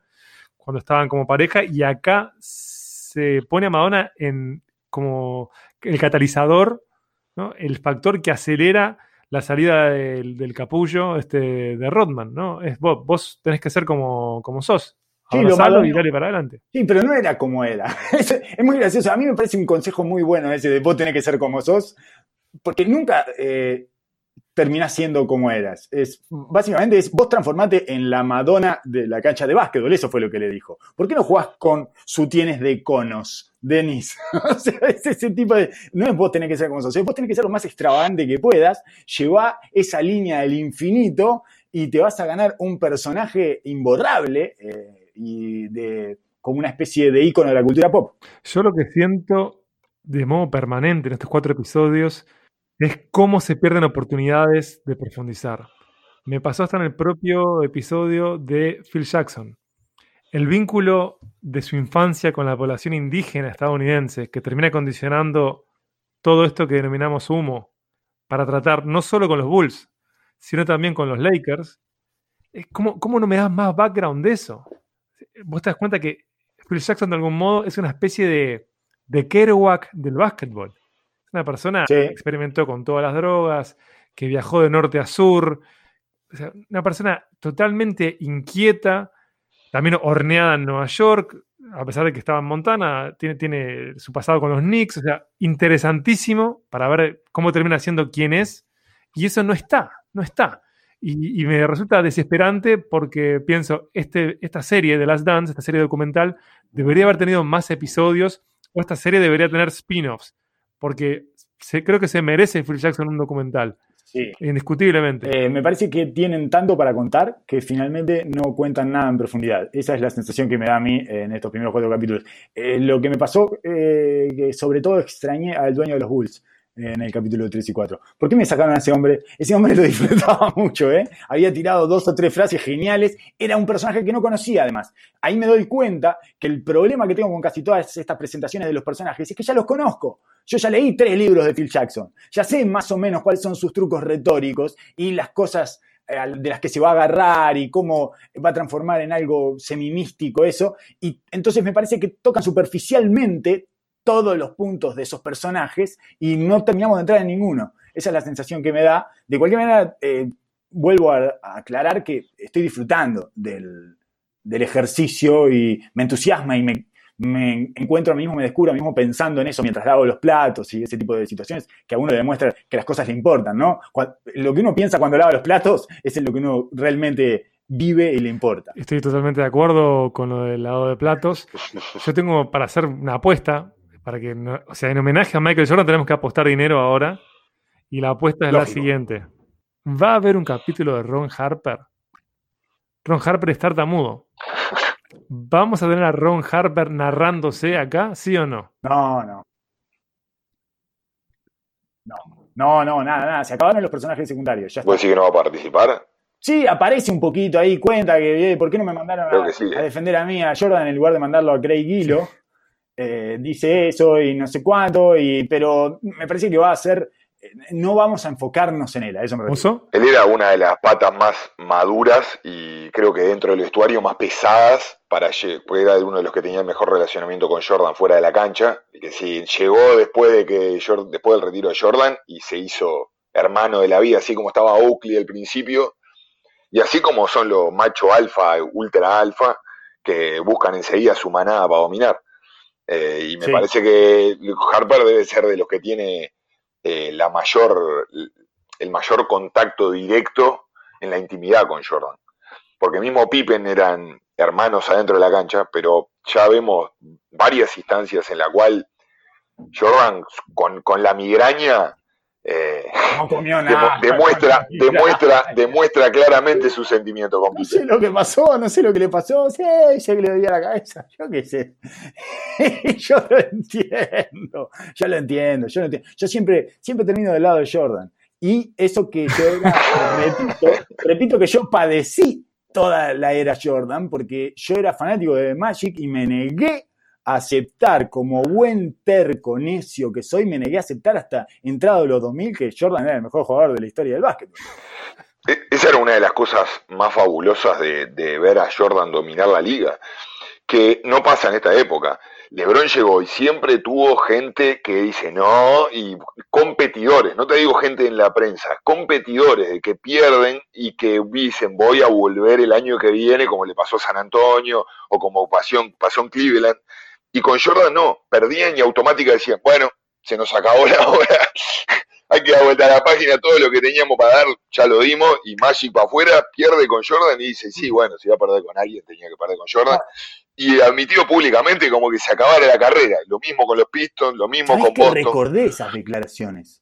cuando estaban como pareja, y acá se pone a Madonna en como el catalizador, ¿no? el factor que acelera la salida del, capullo este, de Rodman, ¿no? Es vos, vos tenés que ser como, como sos. Sí, lo malo y dale para adelante. Sí, pero no era como era. Es, muy gracioso. A mí me parece un consejo muy bueno ese de vos tenés que ser como sos, porque nunca eh, terminás siendo como eras. Es, básicamente es vos transformate en la Madonna de la cancha de básquetbol. Eso fue lo que le dijo. ¿Por qué no jugás con sutienes de conos, Denis? o sea, es ese tipo de. No es vos tenés que ser como sos, vos tenés que ser lo más extravagante que puedas. Llevá esa línea del infinito y te vas a ganar un personaje imborrable. Eh, y de, como una especie de ícono de la cultura pop. Yo lo que siento de modo permanente en estos cuatro episodios es cómo se pierden oportunidades de profundizar. Me pasó hasta en el propio episodio de Phil Jackson. El vínculo de su infancia con la población indígena estadounidense, que termina condicionando todo esto que denominamos humo, para tratar no solo con los Bulls, sino también con los Lakers, ¿cómo, cómo no me das más background de eso? vos te das cuenta que Phil Jackson de algún modo es una especie de, Kerouac del básquetbol. Una persona que experimentó con todas las drogas, que viajó de norte a sur, una persona totalmente inquieta, también horneada en Nueva York, a pesar de que estaba en Montana, tiene, tiene su pasado con los Knicks, o sea, interesantísimo para ver cómo termina siendo quién es, y eso no está, no está. Y, me resulta desesperante porque pienso, este, esta serie de Last Dance, esta serie documental, debería haber tenido más episodios o esta serie debería tener spin-offs, porque se, creo que se merece Phil Jackson un documental. Sí. Indiscutiblemente. Eh, me parece que tienen tanto para contar que finalmente no cuentan nada en profundidad. Esa es la sensación que me da a mí en estos primeros cuatro capítulos. Eh, lo que me pasó, eh, que sobre todo extrañé al dueño de los Bulls en el capítulo 3 y 4. ¿Por qué me sacaron a ese hombre? Ese hombre lo disfrutaba mucho, ¿eh? Había tirado dos o tres frases geniales. Era un personaje que no conocía, además. Ahí me doy cuenta que el problema que tengo con casi todas estas presentaciones de los personajes es que ya los conozco. Yo ya leí tres libros de Phil Jackson. Ya sé más o menos cuáles son sus trucos retóricos y las cosas eh, de las que se va a agarrar y cómo va a transformar en algo semimístico eso. Y entonces me parece que tocan superficialmente todos los puntos de esos personajes y no terminamos de entrar en ninguno. Esa es la sensación que me da. De cualquier manera, eh, vuelvo a, aclarar que estoy disfrutando del, ejercicio y me entusiasma y me, encuentro a mí mismo, me descubro a mí mismo pensando en eso mientras lavo los platos y ese tipo de situaciones que a uno demuestra que las cosas le importan, ¿no? lo que uno piensa cuando lava los platos es lo que uno realmente vive y le importa. Estoy totalmente de acuerdo con lo del lavado de platos. Yo tengo para hacer una apuesta, para que, o sea, en homenaje a Michael Jordan tenemos que apostar dinero ahora. Y la apuesta es la siguiente. ¿Va a haber un capítulo de Ron Harper? Ron Harper está tartamudo. ¿Vamos a tener a Ron Harper narrándose acá, sí o no? No, no. No, no, no, nada, nada. Se acabaron los personajes secundarios. Ya ¿Vos decís que no va a participar? Sí, aparece un poquito ahí, cuenta que, ¿por qué no me mandaron a, a, defender a mí, a Jordan, en lugar de mandarlo a Craig Gillo? Eh, dice eso y no sé cuánto, y, pero me parece que va a ser, no vamos a enfocarnos en él, a eso me Él era una de las patas más maduras y creo que dentro del vestuario más pesadas para porque era uno de los que tenía el mejor relacionamiento con Jordan fuera de la cancha, y que sí, llegó después de que después del retiro de Jordan y se hizo hermano de la vida, así como estaba Oakley al principio, y así como son los macho alfa, ultra alfa, que buscan enseguida su manada para dominar. Eh, y me parece que Harper debe ser de los que tiene eh, la mayor, el mayor contacto directo en la intimidad con Jordan. Porque mismo Pippen eran hermanos adentro de la cancha, pero ya vemos varias instancias en la cual Jordan con, con la migraña eh, demuestra, demuestra, demuestra claramente su sentimiento con No sé lo que pasó, no sé lo que le pasó, sé que le dolía la cabeza, yo qué sé. yo lo entiendo, yo lo entiendo, yo lo entiendo. Yo siempre, siempre termino del lado de Jordan. Y eso que yo repito, repito que yo padecí toda la era Jordan, porque yo era fanático de Magic y me negué aceptar como buen terco necio que soy, me negué a aceptar hasta entrado los 2000 que Jordan era el mejor jugador de la historia del básquet. E, esa era una de las cosas más fabulosas de, ver a Jordan dominar la liga, que no pasa en esta época. LeBron llegó y siempre tuvo gente que dice no y competidores, no te digo gente en la prensa, competidores de que pierden y que dicen voy a volver el año que viene como le pasó a San Antonio o como pasó en Cleveland. Y con Jordan no, perdían y automáticamente decían, bueno, se nos acabó la hora, hay que dar vuelta a la página, todo lo que teníamos para dar ya lo dimos y Magic para afuera pierde con Jordan y dice, sí, bueno, si va a perder con alguien tenía que perder con Jordan. Y admitió públicamente como que se acabara la carrera. Lo mismo con los Pistons, lo mismo con que recordé esas declaraciones.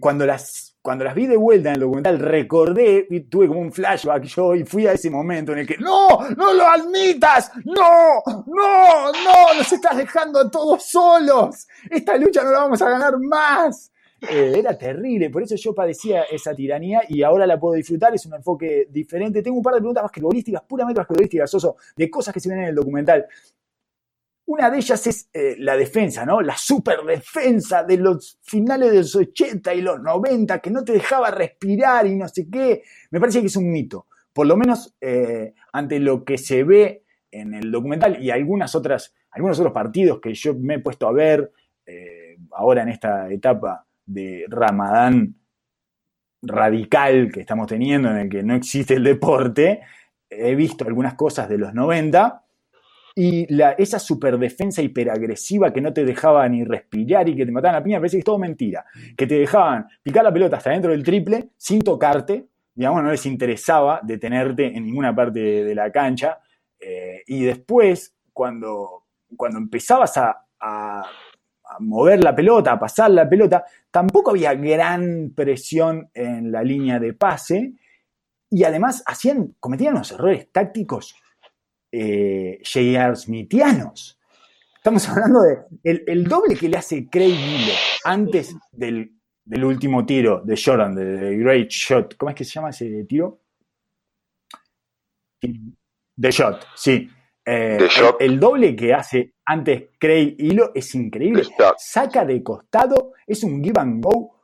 Cuando las, cuando las vi de vuelta en el documental, recordé y tuve como un flashback yo y fui a ese momento en el que, no, no lo admitas, no, no, no, nos estás dejando a todos solos. Esta lucha no la vamos a ganar más. Eh, era terrible, por eso yo padecía esa tiranía y ahora la puedo disfrutar, es un enfoque diferente. Tengo un par de preguntas basquetbolísticas, puramente basquetbolísticas, Oso, de cosas que se ven en el documental. Una de ellas es eh, la defensa, ¿no? La superdefensa de los finales de los 80 y los 90, que no te dejaba respirar y no sé qué. Me parece que es un mito. Por lo menos eh, ante lo que se ve en el documental y algunas otras, algunos otros partidos que yo me he puesto a ver ahora en esta etapa de Ramadán radical que estamos teniendo, en el que no existe el deporte, he visto algunas cosas de los 90 y la, esa superdefensa hiperagresiva que no te dejaba ni respirar y que te mataban a piña, parece que es todo mentira. Que te dejaban picar la pelota hasta dentro del triple sin tocarte, digamos, no les interesaba detenerte en ninguna parte de, la cancha. Eh, y después, cuando, cuando empezabas a mover la pelota, a pasar la pelota, tampoco había gran presión en la línea de pase y además hacían, cometían unos errores tácticos eh, J.R. Smithianos. Estamos hablando de el, doble que le hace Craig Miller antes del, último tiro de Jordan, de, Great Shot. ¿Cómo es que se llama ese tiro? The Shot, sí. Eh, el, doble que hace antes Craig Hilo es increíble. Saca de costado, es un give and go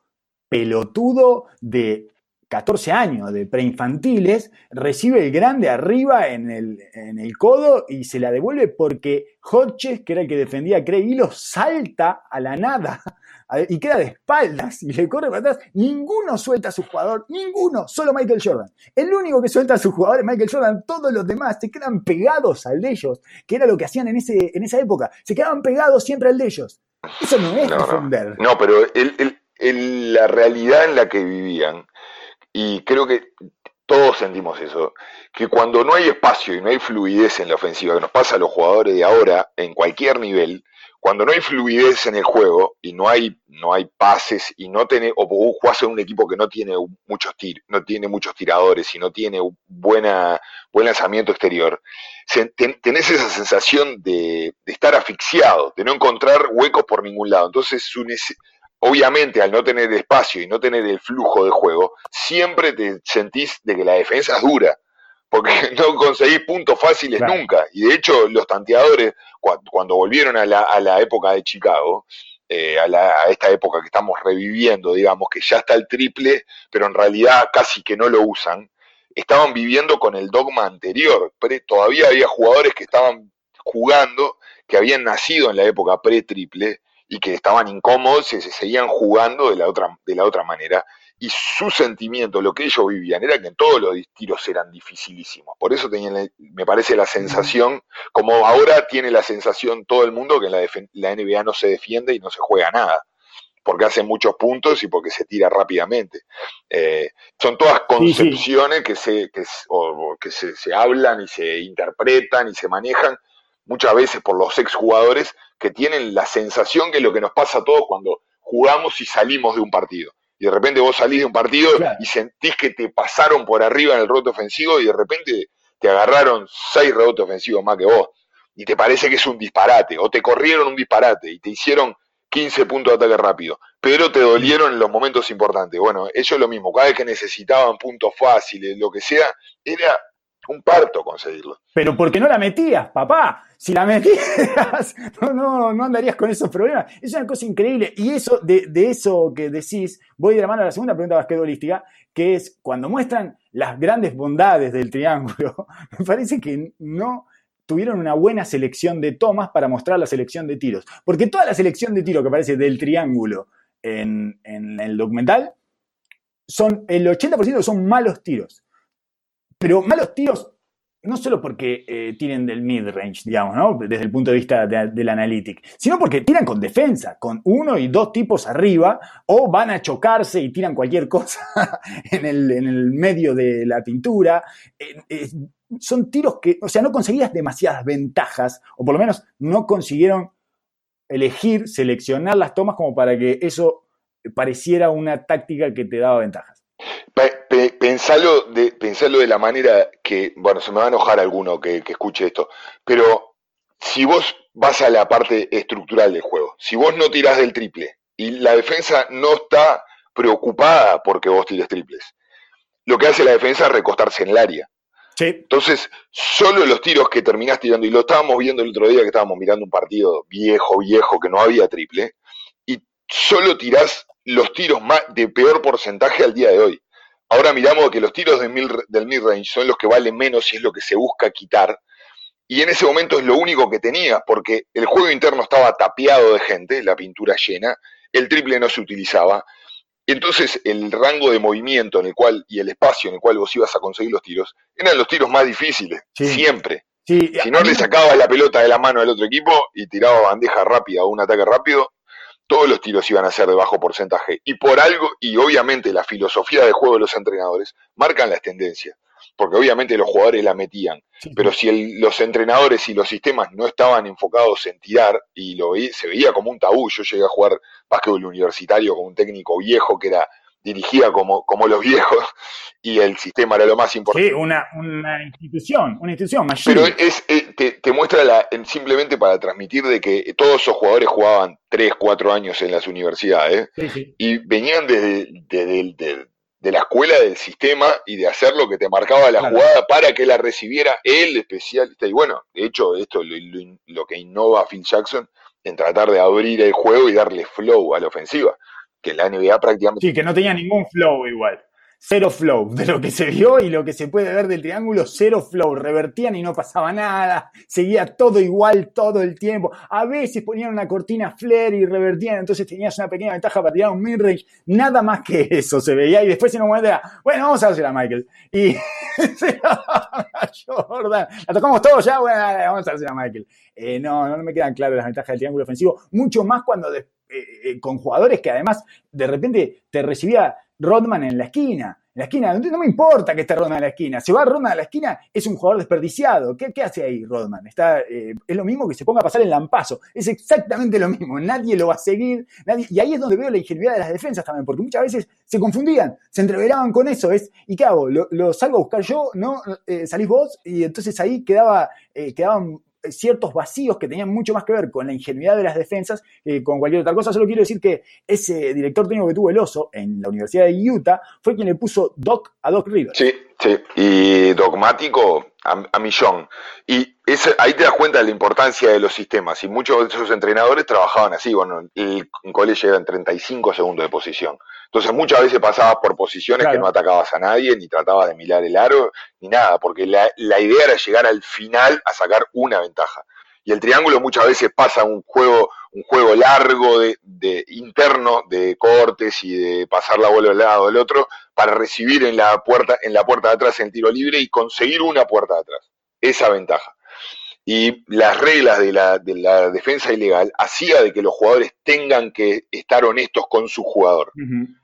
pelotudo de 14 años, de preinfantiles, recibe el grande arriba en el, en el codo y se la devuelve porque Hodges, que era el que defendía a Craig Hilo, salta a la nada y queda de espaldas y le corre para atrás. Ninguno suelta a su jugador, ninguno, solo Michael Jordan. El único que suelta a su jugador es Michael Jordan, todos los demás se quedan pegados al de ellos, que era lo que hacían en, ese, en esa época, se quedaban pegados siempre al de ellos. Eso no es defender. No, pero la realidad en la que vivían, y creo que todos sentimos eso, que cuando no hay espacio y no hay fluidez en la ofensiva, que nos pasa a los jugadores de ahora en cualquier nivel, cuando no hay fluidez en el juego y no hay, no hay pases y no tiene, o vos jugás en un equipo que no tiene muchos tir, no tiene muchos tiradores y no tiene buena, buen lanzamiento exterior, tenés esa sensación de, estar asfixiado, de no encontrar huecos por ningún lado. Entonces, obviamente, al no tener espacio y no tener el flujo de juego, siempre te sentís de que la defensa es dura porque no conseguís puntos fáciles nunca. Y de hecho, los tanteadores, cuando, volvieron a la, a la, época de Chicago, eh, a, la, a, esta época que estamos reviviendo, digamos, que ya está el triple, pero en realidad casi que no lo usan, estaban viviendo con el dogma anterior. todavía había jugadores que estaban jugando, que habían nacido en la época pre-triple y que estaban incómodos y se seguían jugando de la otra, de la otra manera y su sentimiento, lo que ellos vivían, era que todos los tiros eran dificilísimos. Por eso tenían, me parece, la sensación, como ahora tiene la sensación todo el mundo que en la, la NBA no se defiende y no se juega nada porque hace muchos puntos y porque se tira rápidamente. Eh, son todas concepciones que, se, que, que se, se, hablan y se interpretan y se manejan muchas veces por los exjugadores que tienen la sensación que es lo que nos pasa a todos cuando jugamos y salimos de un partido. Y de repente vos salís de un partido y sentís que te pasaron por arriba en el rebote ofensivo y de repente te agarraron seis rebotes ofensivos más que vos. Y te parece que es un disparate. O te corrieron un disparate y te hicieron 15 puntos de ataque rápido, pero te dolieron en los momentos importantes. Bueno, eso es lo mismo, cada vez que necesitaban puntos fáciles, lo que sea, era un parto conseguirlo. Pero porque no la metías, papá. Si la metías, no, no, andarías con esos problemas. Es una cosa increíble. Y eso, de, eso que decís, voy de la mano a la segunda pregunta basquetbolística, que es cuando muestran las grandes bondades del triángulo, me parece que no tuvieron una buena selección de tomas para mostrar la selección de tiros. Porque toda la selección de tiro que aparece del triángulo en, en el documental, son el 80% son malos tiros. Pero malos tiros no solo porque eh, tiren del mid-range, digamos, ¿no? desde el punto de vista del analytic, sino porque tiran con defensa, con uno y dos tipos arriba, o van a chocarse y tiran cualquier cosa en, el, medio de la pintura. son tiros que, o sea, no conseguías demasiadas ventajas, o por lo menos no consiguieron elegir, seleccionar las tomas como para que eso pareciera una táctica que te daba ventajas pensalo de, pensalo de la manera que, bueno, se me va a enojar alguno que, escuche esto, pero si vos vas a la parte estructural del juego, si vos no tirás del triple y la defensa no está preocupada porque vos tires triples, lo que hace la defensa es recostarse en el área. Entonces, solo los tiros que terminás tirando, y lo estábamos viendo el otro día que estábamos mirando un partido viejo, viejo, que no había triple, y solo tirás los tiros más de peor porcentaje al día de hoy. Ahora miramos que los tiros del mid-range son los que valen menos y es lo que se busca quitar. Y en ese momento es lo único que tenía, porque el juego interno estaba tapiado de gente, la pintura llena, el triple no se utilizaba. Entonces el rango de movimiento en el cual y el espacio en el cual vos ibas a conseguir los tiros eran los tiros más difíciles, siempre. si no le sacabas la pelota de la mano al otro equipo y tiraba bandeja rápida o un ataque rápido, todos los tiros iban a ser de bajo porcentaje. Y por algo, y obviamente la filosofía de juego de los entrenadores, marcan las tendencias. Porque obviamente los jugadores la metían. Pero si los entrenadores y los sistemas no estaban enfocados en tirar, y lo se veía como un tabú, yo llegué a jugar básquetbol universitario con un técnico viejo que era dirigía como, como los viejos y el sistema era lo más importante. Sí, una, institución, una institución más Pero es, eh, te, muestra la, simplemente para transmitir de que todos esos jugadores jugaban 3, 4 años en las universidades y venían desde, de, la escuela del sistema y de hacer lo que te marcaba la jugada para que la recibiera el especialista. Y bueno, de hecho, esto lo, lo que innova Phil Jackson en tratar de abrir el juego y darle flow a la ofensiva que la NBA prácticamente... Sí, que no tenía ningún flow igual. Cero flow. De lo que se vio y lo que se puede ver del triángulo, cero flow. Revertían y no pasaba nada. Seguía todo igual todo el tiempo. A veces ponían una cortina flare y revertían, entonces tenías una pequeña ventaja para tirar un midrange. Nada más que eso se veía. Y después en un momento era, bueno, vamos a hacer a Michael. Y Jordan. La tocamos todos ya, bueno, vamos a hacer a Michael. Eh, no, no me quedan claras las ventajas del triángulo ofensivo. Mucho más cuando eh, eh, con jugadores que además de repente te recibía Rodman en la esquina. En la esquina, no me importa que esté Rodman en la esquina. Se va Rodman a la esquina, es un jugador desperdiciado. ¿Qué, hace ahí Rodman? Está, eh, es lo mismo que se ponga a pasar el lampazo. Es exactamente lo mismo. Nadie lo va a seguir. Y ahí es donde veo la ingenuidad de las defensas también, porque muchas veces se confundían, se entreveraban con eso. Es, ¿Y qué hago? ¿Lo, salgo a buscar yo? ¿No? ¿Salís vos? Y entonces ahí quedaba, quedaban ciertos vacíos que tenían mucho más que ver con la ingenuidad de las defensas que con cualquier otra cosa. Solo quiero decir que ese director técnico que tuvo el oso en la Universidad de Utah fue quien le puso Doc a Doc Rivers. Sí, sí, y dogmático a, millón. Y ahí te das cuenta de la importancia de los sistemas. Y muchos de esos entrenadores trabajaban así. Bueno, el, en colegio eran 35 segundos de posición. Entonces muchas veces pasabas por posiciones que no atacabas a nadie, ni tratabas de mirar el aro, ni nada, porque la, idea era llegar al final a sacar una ventaja. Y el triángulo muchas veces pasa un juego, un juego largo de, de interno, de cortes y de pasar la bola del lado del otro, para recibir en la puerta, en la puerta de atrás el tiro libre y conseguir una puerta de atrás. Esa ventaja. Y las reglas de la, de la defensa ilegal hacía de que los jugadores tengan que estar honestos con su jugador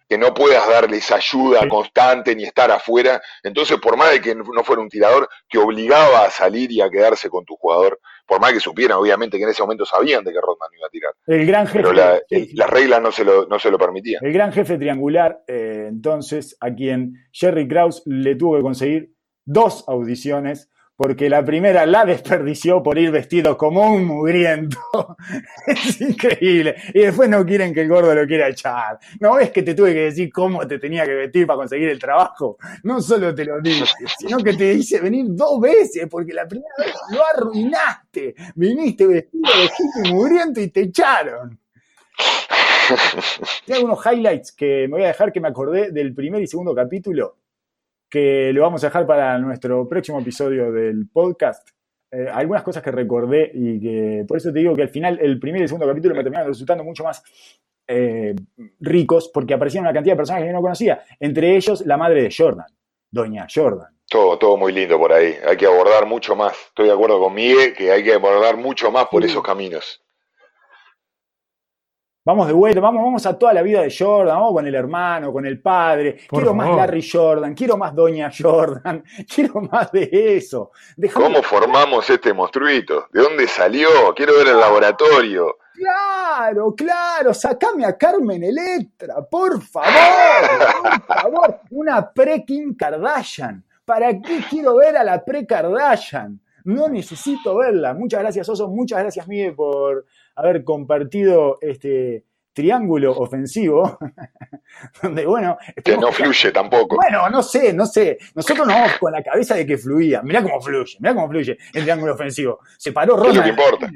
que no puedas darles ayuda constante ni estar afuera. Entonces, por más de que no fuera un tirador, te obligaba a salir y a quedarse con tu jugador, por más que supieran, obviamente, que en ese momento sabían de que Rodman iba a tirar. El gran jefe. Pero las reglas no se, lo, no se lo permitían. El gran jefe triangular, eh, entonces, a quien Jerry Krause le tuvo que conseguir dos audiciones porque la primera la desperdició por ir vestido como un mugriento. es increíble. Y después no quieren que el gordo lo quiera echar. ¿No ves que te tuve que decir cómo te tenía que vestir para conseguir el trabajo? No solo te lo dije, sino que te hice venir dos veces, porque la primera vez lo arruinaste. Viniste vestido de y mugriento y te echaron. Tengo unos highlights que me voy a dejar que me acordé del primer y segundo capítulo que lo vamos a dejar para nuestro próximo episodio del podcast. eh, algunas cosas que recordé y que por eso te digo que al final el primer y el segundo capítulo me terminaron resultando mucho más eh, ricos porque aparecían una cantidad de personajes que no conocía, entre ellos la madre de Jordan, Doña Jordan. Todo, todo muy lindo por ahí. Hay que abordar mucho más. Estoy de acuerdo con Miguel que hay que abordar mucho más por esos caminos. Vamos de vuelta, vamos, vamos a toda la vida de Jordan, vamos con el hermano, con el padre. Por quiero más. Larry Jordan, quiero más Doña Jordan, quiero más de eso. Dejame- ¿Cómo formamos este monstruito? ¿De dónde salió? Quiero ver el laboratorio. Claro, claro, sacame a Carmen Electra, por favor, por favor, una pre-Kim Kardashian. ¿Para qué quiero ver a la pre-Kardashian? No necesito verla. Muchas gracias, Oso, muchas gracias, Miguel, por haber compartido este triángulo ofensivo, donde, bueno, Que no fluye tampoco. bueno, no sé, no sé. Nosotros nos vamos con la cabeza de que fluía. Mirá cómo fluye, mirá cómo fluye el triángulo ofensivo. Se paró ¿Qué es lo Roma. que la importa?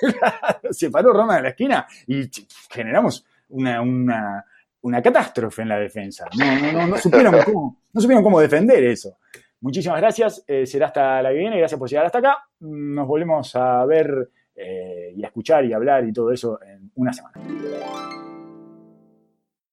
Se paró Roma en la esquina y generamos una, una, una catástrofe en la defensa. No, no, no, no supieron cómo, no supieron cómo defender eso. Muchísimas gracias. eh, será hasta la que viene. Gracias por llegar hasta acá. Nos volvemos a ver eh, y a escuchar y hablar y todo eso en una semana.